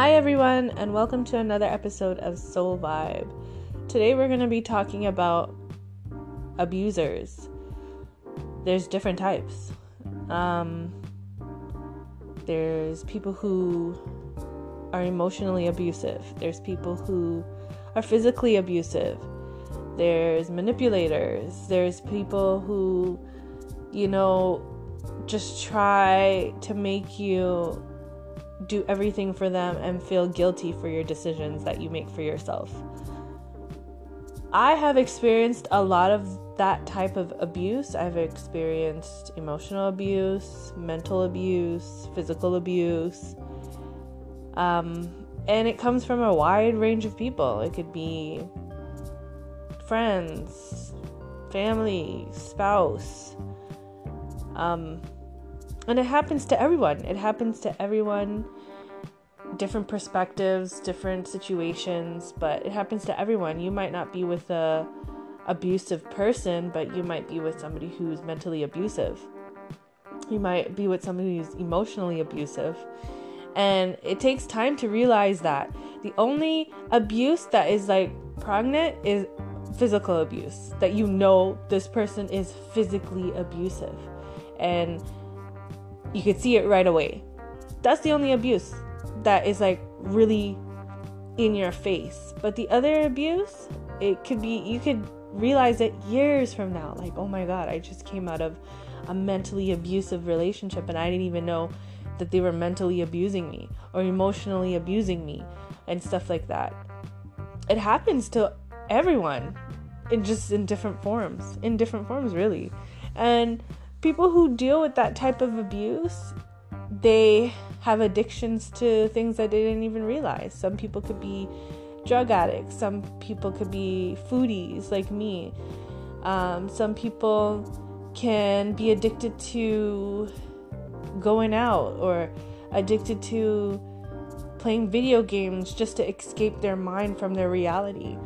Hi, everyone, and welcome to another episode of Soul Vibe. Today, we're going to be talking about abusers. There's different types. Um, there's people who are emotionally abusive, there's people who are physically abusive, there's manipulators, there's people who, you know, just try to make you do everything for them and feel guilty for your decisions that you make for yourself. I have experienced a lot of that type of abuse. I've experienced emotional abuse, mental abuse, physical abuse. Um, and it comes from a wide range of people. It could be friends, family, spouse. Um, and it happens to everyone. It happens to everyone. Different perspectives, different situations, but it happens to everyone. You might not be with a abusive person, but you might be with somebody who's mentally abusive. You might be with somebody who's emotionally abusive. And it takes time to realize that. The only abuse that is like pregnant is physical abuse. That you know this person is physically abusive. And you could see it right away. That's the only abuse that is like really in your face. But the other abuse, it could be, you could realize it years from now. Like, oh my God, I just came out of a mentally abusive relationship and I didn't even know that they were mentally abusing me or emotionally abusing me and stuff like that. It happens to everyone in just in different forms, in different forms, really. And people who deal with that type of abuse, they have addictions to things that they didn't even realize. Some people could be drug addicts, some people could be foodies like me. Um, some people can be addicted to going out or addicted to playing video games just to escape their mind from their reality.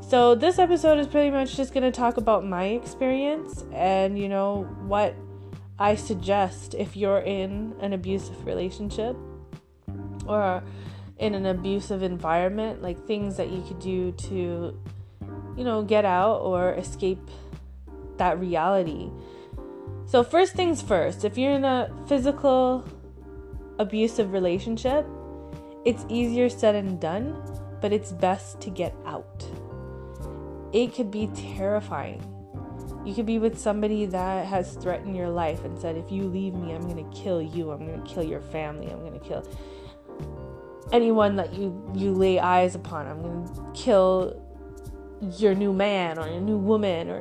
So, this episode is pretty much just going to talk about my experience and, you know, what I suggest if you're in an abusive relationship or in an abusive environment, like things that you could do to, you know, get out or escape that reality. So, first things first, if you're in a physical abusive relationship, it's easier said than done, but it's best to get out it could be terrifying. You could be with somebody that has threatened your life and said, if you leave me, I'm going to kill you. I'm going to kill your family. I'm going to kill anyone that you, you lay eyes upon. I'm going to kill your new man or your new woman or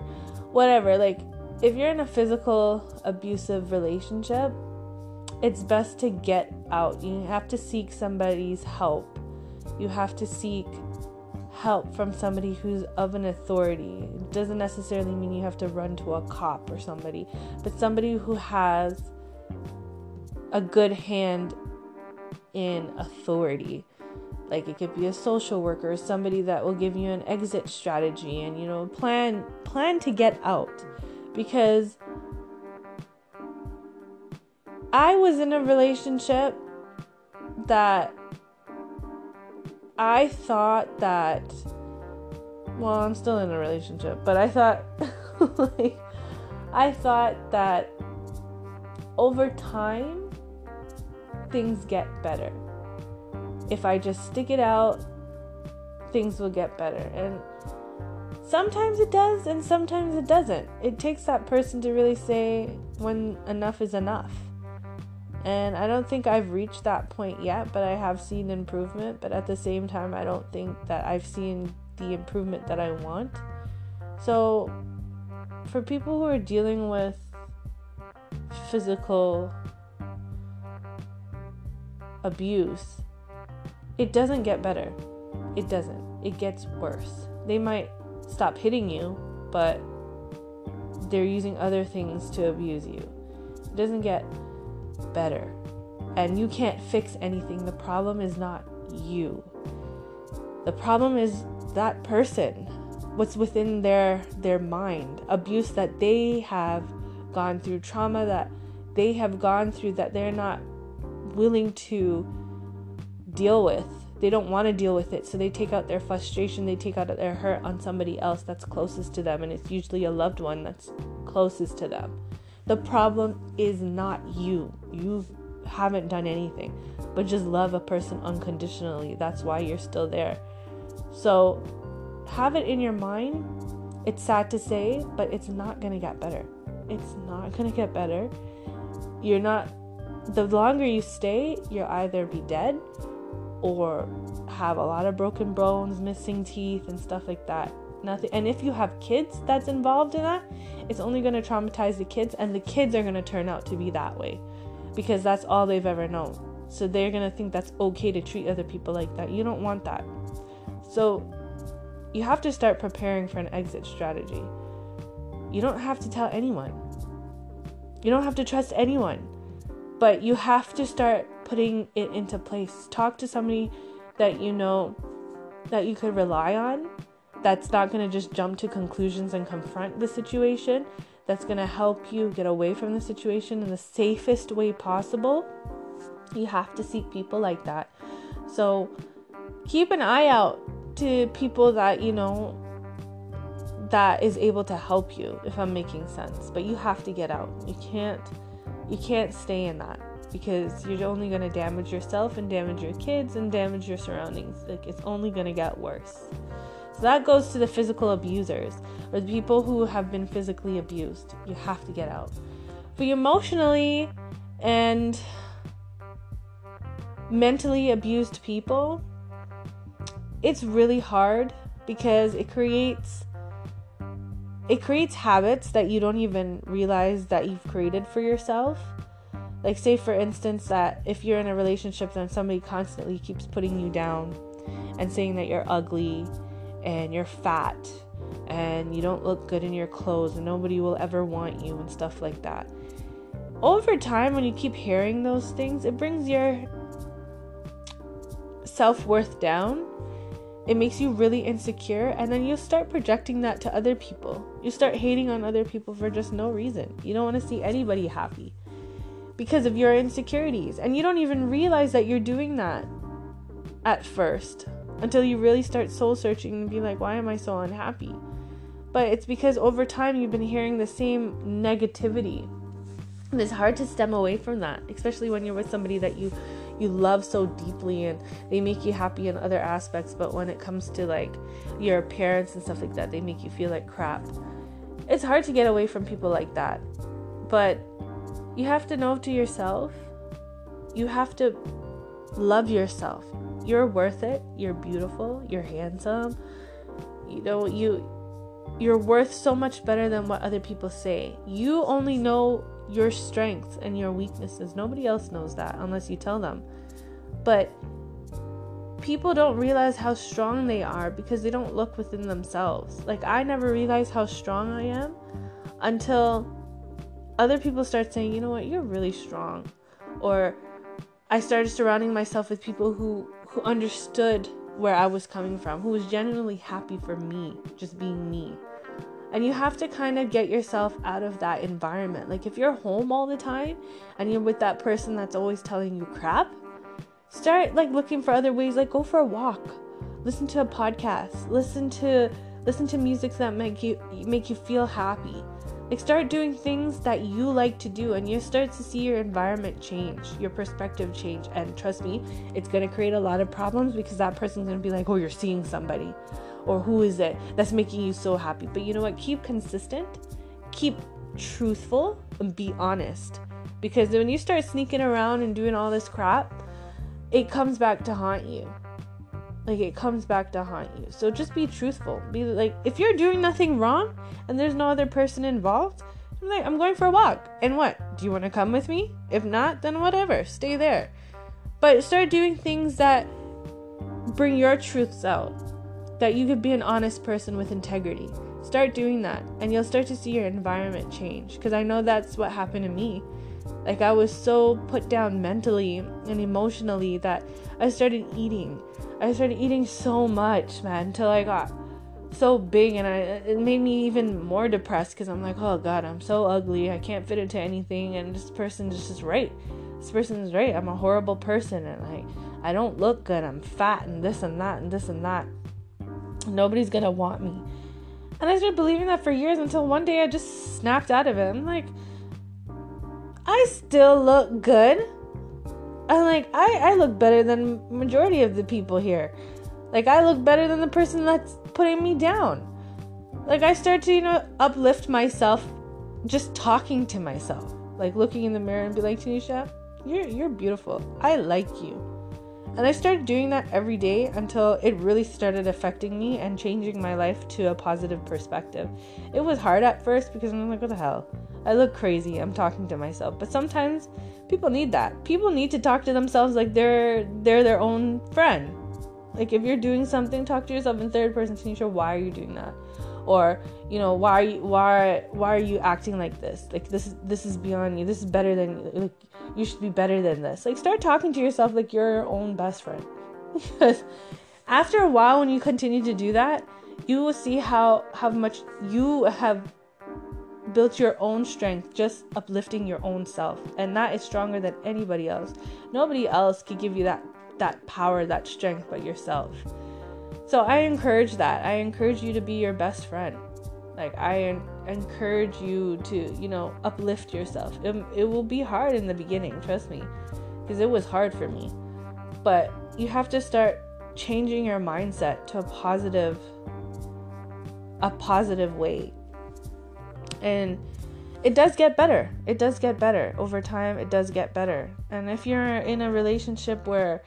whatever. Like, if you're in a physical abusive relationship, it's best to get out. You have to seek somebody's help. You have to seek help from somebody who's of an authority. It doesn't necessarily mean you have to run to a cop or somebody, but somebody who has a good hand in authority. Like it could be a social worker, somebody that will give you an exit strategy and you know plan plan to get out because I was in a relationship that I thought that well, I'm still in a relationship, but I thought like I thought that over time things get better. If I just stick it out, things will get better. And sometimes it does and sometimes it doesn't. It takes that person to really say when enough is enough. And I don't think I've reached that point yet, but I have seen improvement. But at the same time, I don't think that I've seen the improvement that I want. So, for people who are dealing with physical abuse, it doesn't get better. It doesn't. It gets worse. They might stop hitting you, but they're using other things to abuse you. It doesn't get better. And you can't fix anything. The problem is not you. The problem is that person. What's within their their mind. Abuse that they have gone through, trauma that they have gone through that they're not willing to deal with. They don't want to deal with it, so they take out their frustration, they take out their hurt on somebody else that's closest to them, and it's usually a loved one that's closest to them. The problem is not you. You haven't done anything, but just love a person unconditionally. That's why you're still there. So have it in your mind. It's sad to say, but it's not going to get better. It's not going to get better. You're not, the longer you stay, you'll either be dead or have a lot of broken bones, missing teeth, and stuff like that. Nothing. And if you have kids that's involved in that, it's only going to traumatize the kids, and the kids are going to turn out to be that way because that's all they've ever known. So they're going to think that's okay to treat other people like that. You don't want that. So you have to start preparing for an exit strategy. You don't have to tell anyone. You don't have to trust anyone. But you have to start putting it into place. Talk to somebody that you know that you could rely on that's not going to just jump to conclusions and confront the situation that's going to help you get away from the situation in the safest way possible. You have to seek people like that. So keep an eye out to people that you know that is able to help you if i'm making sense. But you have to get out. You can't you can't stay in that because you're only going to damage yourself and damage your kids and damage your surroundings. Like it's only going to get worse so that goes to the physical abusers or the people who have been physically abused you have to get out for emotionally and mentally abused people it's really hard because it creates it creates habits that you don't even realize that you've created for yourself. Like say for instance that if you're in a relationship and somebody constantly keeps putting you down and saying that you're ugly and you're fat and you don't look good in your clothes and nobody will ever want you and stuff like that. Over time when you keep hearing those things, it brings your self-worth down. It makes you really insecure and then you start projecting that to other people. You start hating on other people for just no reason. You don't want to see anybody happy because of your insecurities and you don't even realize that you're doing that at first until you really start soul searching and be like why am i so unhappy? But it's because over time you've been hearing the same negativity. And it's hard to stem away from that especially when you're with somebody that you you love so deeply and they make you happy in other aspects. But when it comes to like your parents and stuff like that they make you feel like crap. It's hard to get away from people like that. But you have to know to yourself you have to love yourself you're worth it you're beautiful you're handsome you know you you're worth so much better than what other people say you only know your strengths and your weaknesses. Nobody else knows that unless you tell them. But people don't realize how strong they are because they don't look within themselves. Like, I never realized how strong I am until other people start saying, you know what, you're really strong. Or I started surrounding myself with people who, who understood where I was coming from, who was genuinely happy for me, just being me. And you have to kind of get yourself out of that environment. Like if you're home all the time and you're with that person that's always telling you crap, start like looking for other ways like go for a walk. Listen to a podcast. Listen to listen to music that make you make you feel happy. Like start doing things that you like to do and you start to see your environment change, your perspective change. And trust me, it's gonna create a lot of problems because that person's gonna be like, Oh, you're seeing somebody or who is it that's making you so happy. But you know what? Keep consistent, keep truthful, and be honest. Because when you start sneaking around and doing all this crap, it comes back to haunt you. Like it comes back to haunt you. So just be truthful. Be like, if you're doing nothing wrong and there's no other person involved, I'm like, I'm going for a walk. And what? Do you want to come with me? If not, then whatever. Stay there. But start doing things that bring your truths out that you could be an honest person with integrity. Start doing that, and you'll start to see your environment change. Because I know that's what happened to me. Like, I was so put down mentally and emotionally that I started eating. I started eating so much, man, until I got so big and I it made me even more depressed because I'm like, oh god, I'm so ugly. I can't fit into anything and this person is just right. This person is right. I'm a horrible person and like I don't look good. I'm fat and this and that and this and that. Nobody's gonna want me. And I started believing that for years until one day I just snapped out of it. I'm like, I still look good. I'm like, I, I look better than majority of the people here. Like I look better than the person that's putting me down. Like I start to, you know, uplift myself just talking to myself. Like looking in the mirror and be like, Tanisha, you're you're beautiful. I like you. And I started doing that every day until it really started affecting me and changing my life to a positive perspective. It was hard at first because I'm like, what the hell? I look crazy. I'm talking to myself. But sometimes people need that. People need to talk to themselves like they're they're their own friend. Like if you're doing something, talk to yourself in third person. Tanisha, why are you doing that? Or you know why are you, why why are you acting like this? Like this is this is beyond you. This is better than like you should be better than this. Like start talking to yourself like you're your own best friend. because after a while when you continue to do that, you will see how how much you have built your own strength just uplifting your own self and that is stronger than anybody else nobody else can give you that that power that strength but yourself so i encourage that i encourage you to be your best friend like i encourage you to, you know, uplift yourself. It, it will be hard in the beginning, trust me, because it was hard for me. But you have to start changing your mindset to a positive a positive way. And it does get better. It does get better. Over time it does get better. And if you're in a relationship where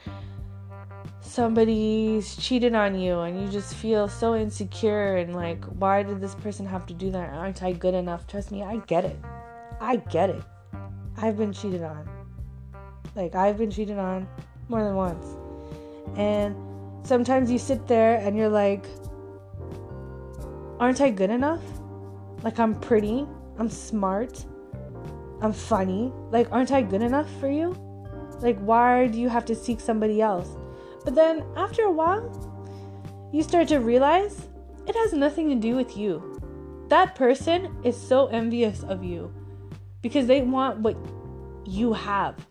somebody's cheated on you and you just feel so insecure and like why did this person have to do that? Aren't i good enough? Trust me i get it. I get it. I've been cheated on. Like i've been cheated on more than once. And sometimes you sit there and you're like aren't i good enough like i'm pretty i'm smart i'm funny like aren't i good enough for you like why do you have to seek somebody else but then after a while, you start to realize it has nothing to do with you. That person is so envious of you because they want what you have.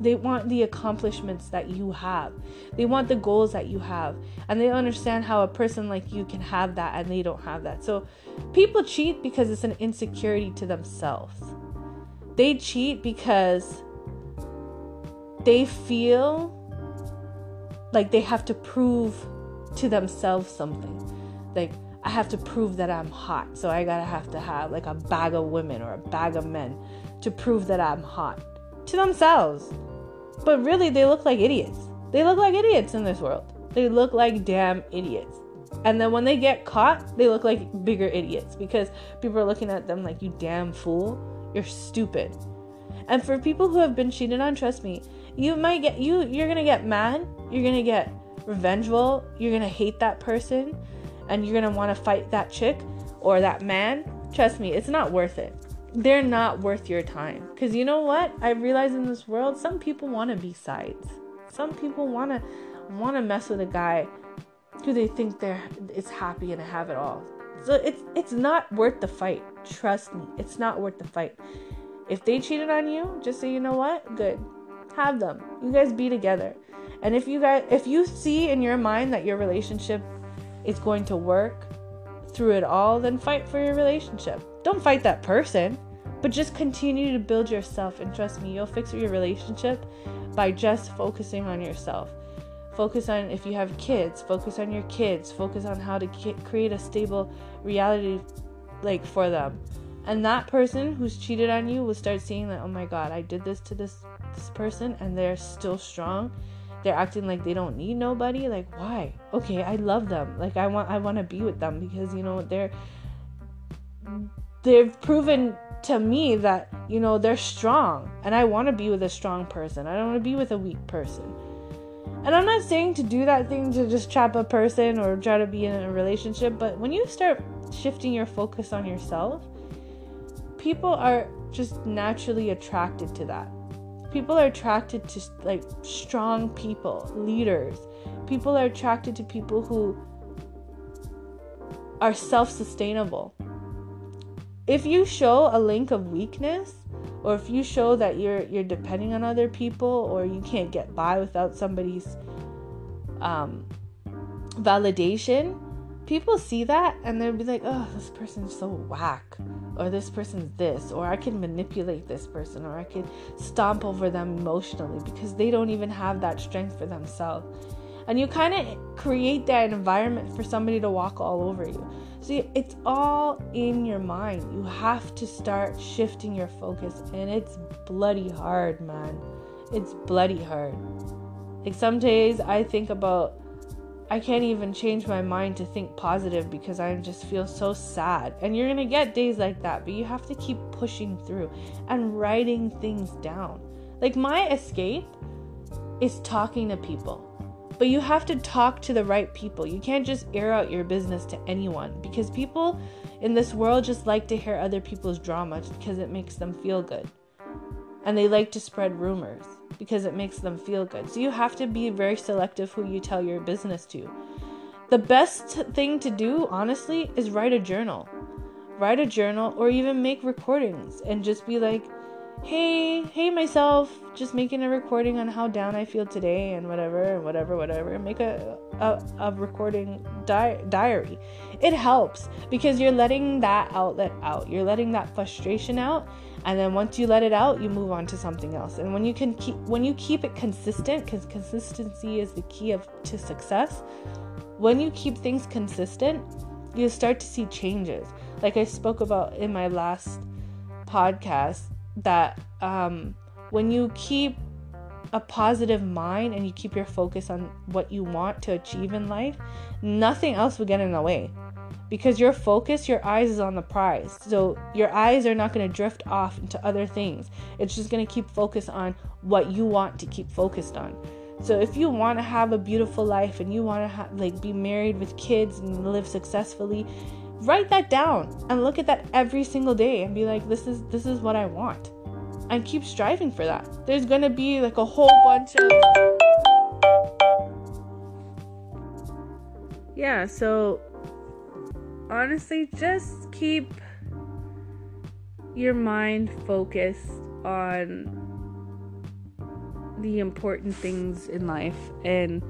They want the accomplishments that you have. They want the goals that you have. And they understand how a person like you can have that and they don't have that. So people cheat because it's an insecurity to themselves. They cheat because they feel like they have to prove to themselves something. Like I have to prove that I'm hot, so I gotta have to have like a bag of women or a bag of men to prove that I'm hot to themselves. But really, they look like idiots. They look like idiots in this world. They look like damn idiots. And then when they get caught, they look like bigger idiots because people are looking at them like, you damn fool, you're stupid. And for people who have been cheated on, trust me, you might get you you're gonna get mad you're gonna get revengeful you're gonna hate that person and you're gonna want to fight that chick or that man trust me it's not worth it they're not worth your time. Because you know what? I realize in this world some people want to be sides. Some people want to want to mess with a guy who they think they're is happy and have it all. So it's it's not worth the fight. Trust me it's not worth the fight. If they cheated on you just say you know what? Good. Have them. You guys be together. And if you guys if you see in your mind that your relationship is going to work through it all, then fight for your relationship. Don't fight that person, but just continue to build yourself and trust me, you'll fix your relationship by just focusing on yourself. Focus on if you have kids, focus on your kids, focus on how to create a stable reality like for them. And that person who's cheated on you will start seeing that, oh my god, I did this to this this person and they're still strong they're acting like they don't need nobody like why okay i love them like i want i want to be with them because you know they're they've proven to me that you know they're strong and i want to be with a strong person i don't want to be with a weak person and i'm not saying to do that thing to just trap a person or try to be in a relationship but when you start shifting your focus on yourself people are just naturally attracted to that people are attracted to like strong people, leaders. People are attracted to people who are self-sustainable. If you show a link of weakness, or if you show that you're you're depending on other people or you can't get by without somebody's um, validation, people see that and they'll be like, oh, this person's so whack, or this person's this, or I can manipulate this person, or I can stomp over them emotionally because they don't even have that strength for themselves. And you kind of create that environment for somebody to walk all over you. See, it's all in your mind. You have to start shifting your focus, and it's bloody hard, man. It's bloody hard. Like some days I think about I can't even change my mind to think positive because I just feel so sad. And you're to get days like that, but you have to keep pushing through and writing things down. Like my escape is talking to people. But you have to talk to the right people. You can't just air out your business to anyone because people in this world just like to hear other people's drama because it makes them feel good. And they like to spread rumors because it makes them feel good. So you have to be very selective who you tell your business to. The best thing to do, honestly, is write a journal. Write a journal or even make recordings and just be like, hey, hey, myself, just making a recording on how down I feel today and whatever, and whatever, whatever. Make a, a, a recording di- diary. It helps because you're letting that outlet out. You're letting that frustration out and then once you let it out you move on to something else and when you can keep when you keep it consistent because consistency is the key of to success when you keep things consistent you start to see changes like i spoke about in my last podcast that um, when you keep a positive mind and you keep your focus on what you want to achieve in life nothing else will get in the way because your focus, your eyes is on the prize. So your eyes are not going to drift off into other things. It's just going to keep focus on what you want to keep focused on. So if you want to have a beautiful life and you want to have like be married with kids and live successfully, write that down and look at that every single day and be like this is this is what I want. And keep striving for that. There's to be like a whole bunch of Yeah, so honestly, just keep your mind focused on the important things in life and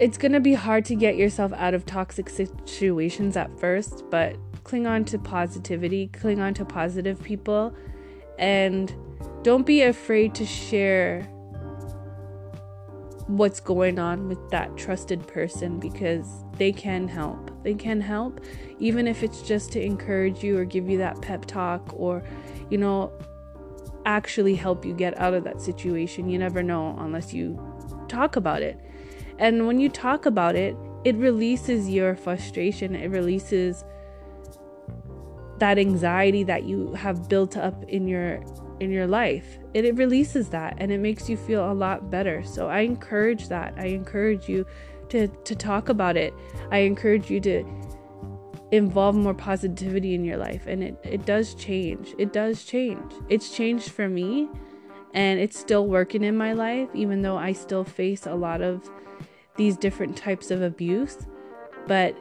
it's going to be hard to get yourself out of toxic situations at first, but cling on to positivity, cling on to positive people, and don't be afraid to share what's going on with that trusted person because they can help. They can help, even if it's just to encourage you or give you that pep talk or, you know, actually help you get out of that situation. You never know unless you talk about it. And when you talk about it, it releases your frustration, it releases that anxiety that you have built up in your in your life. It, it releases that and it makes you feel a lot better. So I encourage that. I encourage you to to talk about it. I encourage you to involve more positivity in your life and it, it does change. It does change. It's changed for me and it's still working in my life even though I still face a lot of these different types of abuse. But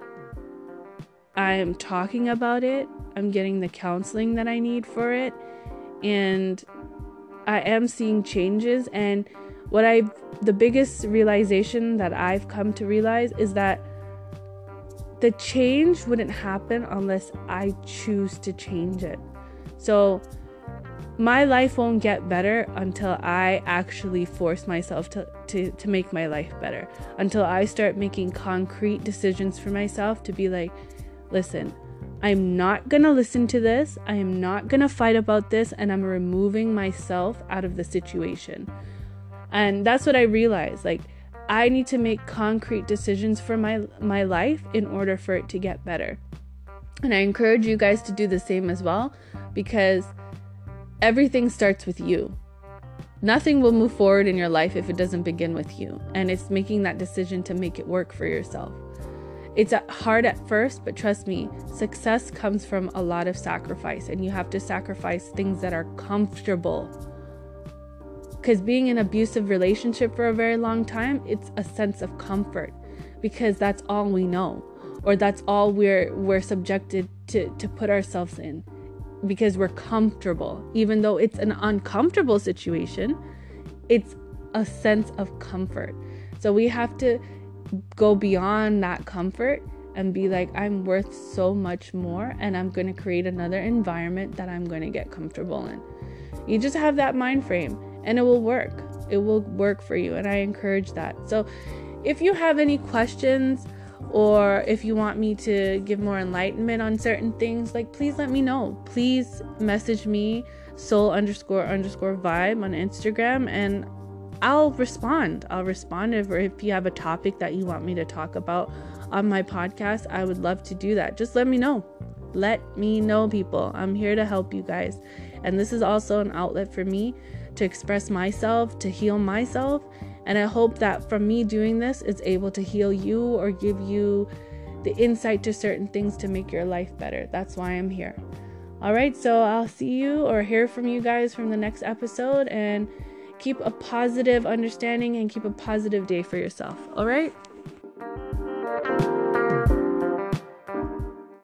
I'm talking about it. I'm getting the counseling that I need for it and I am seeing changes and what I the biggest realization that I've come to realize is that the change wouldn't happen unless I choose to change it. So my life won't get better until I actually force myself to, to, to make my life better. Until I start making concrete decisions for myself to be like, listen, I'm not gonna listen to this. I am not gonna fight about this, and I'm removing myself out of the situation. And that's what I realized. Like, I need to make concrete decisions for my my life in order for it to get better. And I encourage you guys to do the same as well because everything starts with you. Nothing will move forward in your life if it doesn't begin with you. And it's making that decision to make it work for yourself. It's hard at first, but trust me, success comes from a lot of sacrifice, and you have to sacrifice things that are comfortable. Because being in an abusive relationship for a very long time, it's a sense of comfort because that's all we know, or that's all we're we're subjected to to put ourselves in. Because we're comfortable. Even though it's an uncomfortable situation, it's a sense of comfort. So we have to go beyond that comfort and be like, I'm worth so much more, and I'm going to create another environment that I'm going to get comfortable in. You just have that mind frame, and it will work. It will work for you, and I encourage that. So, if you have any questions, or if you want me to give more enlightenment on certain things, like please let me know. Please message me soul underscore underscore vibe on Instagram and I'll respond. I'll respond if, if you have a topic that you want me to talk about on my podcast. I would love to do that. Just let me know. Let me know, people. I'm here to help you guys. And this is also an outlet for me to express myself, to heal myself. And I hope that from me doing this, it's able to heal you or give you the insight to certain things to make your life better. That's why I'm here. All right, so I'll see you or hear from you guys from the next episode and keep a positive understanding and keep a positive day for yourself. All right?